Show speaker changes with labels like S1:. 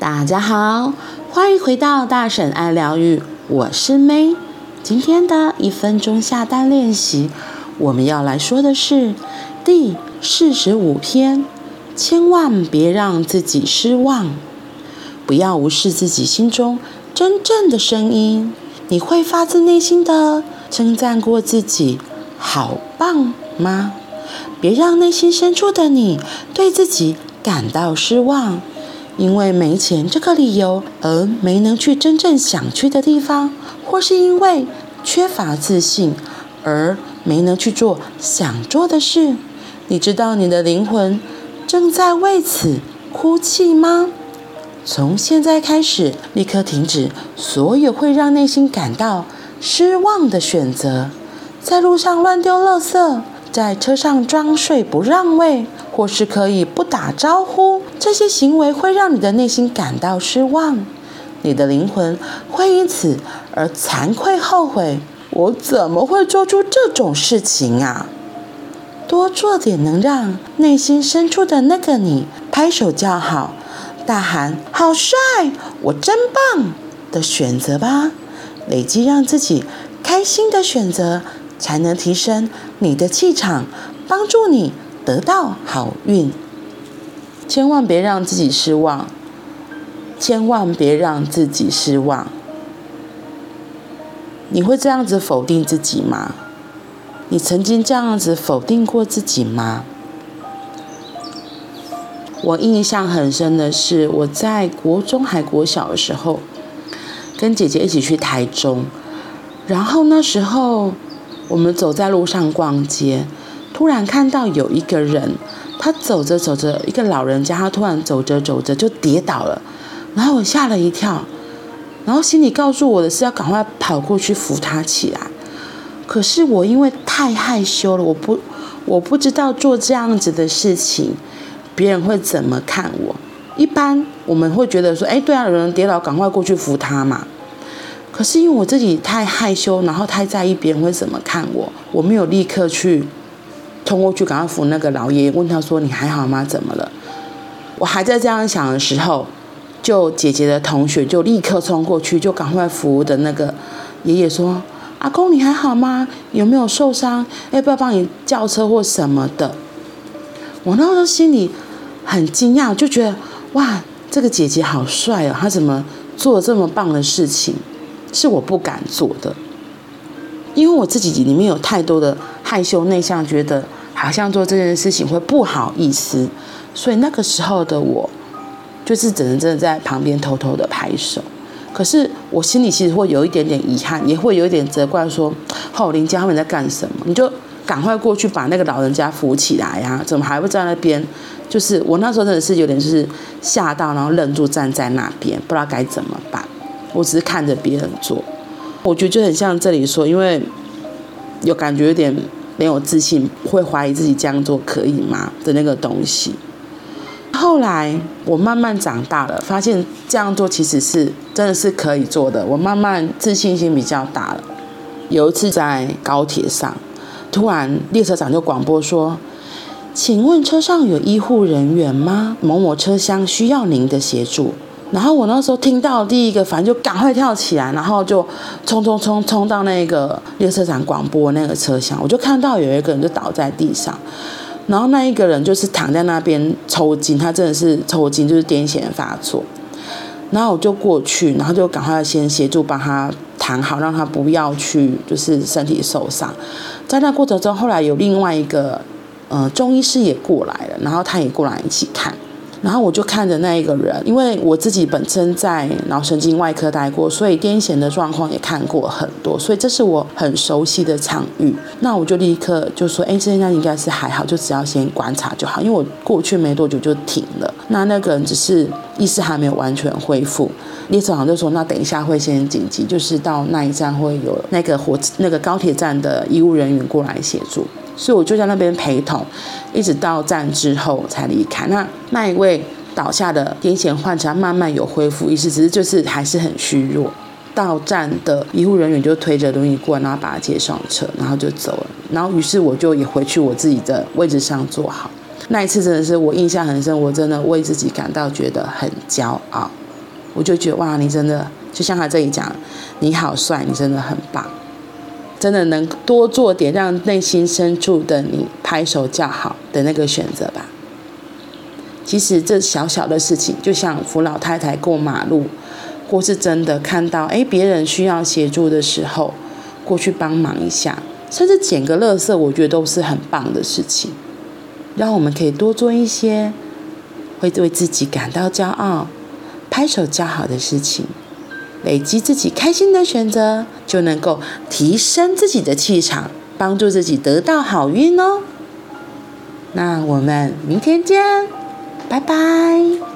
S1: 大家好，欢迎回到大婶爱疗愈，我是 May。今天的一分钟下单练习，我们要来说的是第四十五篇，千万别让自己失望，不要无视自己心中真正的声音。你会发自内心的称赞过自己，好棒吗？别让内心深处的你对自己感到失望。因为没钱这个理由而没能去真正想去的地方，或是因为缺乏自信而没能去做想做的事，你知道你的灵魂正在为此哭泣吗？从现在开始，立刻停止所有会让内心感到失望的选择，在路上乱丢垃圾，在车上装睡不让位。或是可以不打招呼，这些行为会让你的内心感到失望，你的灵魂会因此而惭愧后悔。我怎么会做出这种事情啊？多做点能让内心深处的那个你拍手叫好，大喊“好帅，我真棒”的选择吧。累积让自己开心的选择，才能提升你的气场，帮助你。得到好运，千万别让自己失望，千万别让自己失望。你会这样子否定自己吗？你曾经这样子否定过自己吗？我印象很深的是，我在国中还国小的时候，跟姐姐一起去台中，然后那时候我们走在路上逛街。突然看到有一个人，他走着走着，一个老人家，他突然走着走着就跌倒了，然后我吓了一跳，然后心里告诉我的是要赶快跑过去扶他起来。可是我因为太害羞了，我不我不知道做这样子的事情，别人会怎么看我。一般我们会觉得说，哎，对啊，有人跌倒，赶快过去扶他嘛。可是因为我自己太害羞，然后太在意别人会怎么看我，我没有立刻去。冲过去，赶快扶那个老爷爷，问他说：“你还好吗？怎么了？”我还在这样想的时候，就姐姐的同学就立刻冲过去，就赶快扶的那个爷爷说：“阿公，你还好吗？有没有受伤？要不要帮你叫车或什么的？”我那时候心里很惊讶，就觉得哇，这个姐姐好帅哦！她怎么做这么棒的事情？是我不敢做的，因为我自己里面有太多的害羞内向，觉得。好像做这件事情会不好意思，所以那个时候的我，就是只能真的在旁边偷偷的拍手。可是我心里其实会有一点点遗憾，也会有一点责怪，说：“后邻家他们在干什么？你就赶快过去把那个老人家扶起来呀！怎么还不在那边？”就是我那时候真的是有点就是吓到，然后愣住站在那边，不知道该怎么办。我只是看着别人做，我觉得就很像这里说，因为有感觉有点。没有自信，会怀疑自己这样做可以吗的那个东西。后来我慢慢长大了，发现这样做其实是真的是可以做的。我慢慢自信心比较大了。有一次在高铁上，突然列车长就广播说：“请问车上有医护人员吗？某某车厢需要您的协助。”然后我那时候听到第一个，反正就赶快跳起来，然后就冲冲冲冲到那个列车长广播那个车厢，我就看到有一个人就倒在地上，然后那一个人就是躺在那边抽筋，他真的是抽筋，就是癫痫发作。然后我就过去，然后就赶快先协助帮他躺好，让他不要去就是身体受伤。在那过程中，后来有另外一个呃中医师也过来了，然后他也过来一起看。然后我就看着那一个人，因为我自己本身在脑神经外科待过，所以癫痫的状况也看过很多，所以这是我很熟悉的场域。那我就立刻就说：“哎，这现在应该是还好，就只要先观察就好。”因为我过去没多久就停了。那那个人只是意识还没有完全恢复。列车长就说：“那等一下会先紧急，就是到那一站会有那个火那个高铁站的医务人员过来协助。”所以我就在那边陪同，一直到站之后才离开。那那一位倒下的癫痫患者他慢慢有恢复意识，只是就是还是很虚弱。到站的医护人员就推着轮椅过来，然后把他接上车，然后就走了。然后于是我就也回去我自己的位置上坐好。那一次真的是我印象很深，我真的为自己感到觉得很骄傲。我就觉得哇，你真的就像他这里讲，你好帅，你真的很棒，真的能多做点让内心深处的你拍手叫好的那个选择吧。其实这小小的事情，就像扶老太太过马路，或是真的看到哎别人需要协助的时候，过去帮忙一下，甚至捡个垃圾，我觉得都是很棒的事情。让我们可以多做一些会为自己感到骄傲、拍手叫好的事情，累积自己开心的选择，就能够提升自己的气场，帮助自己得到好运哦。那我们明天见，拜拜。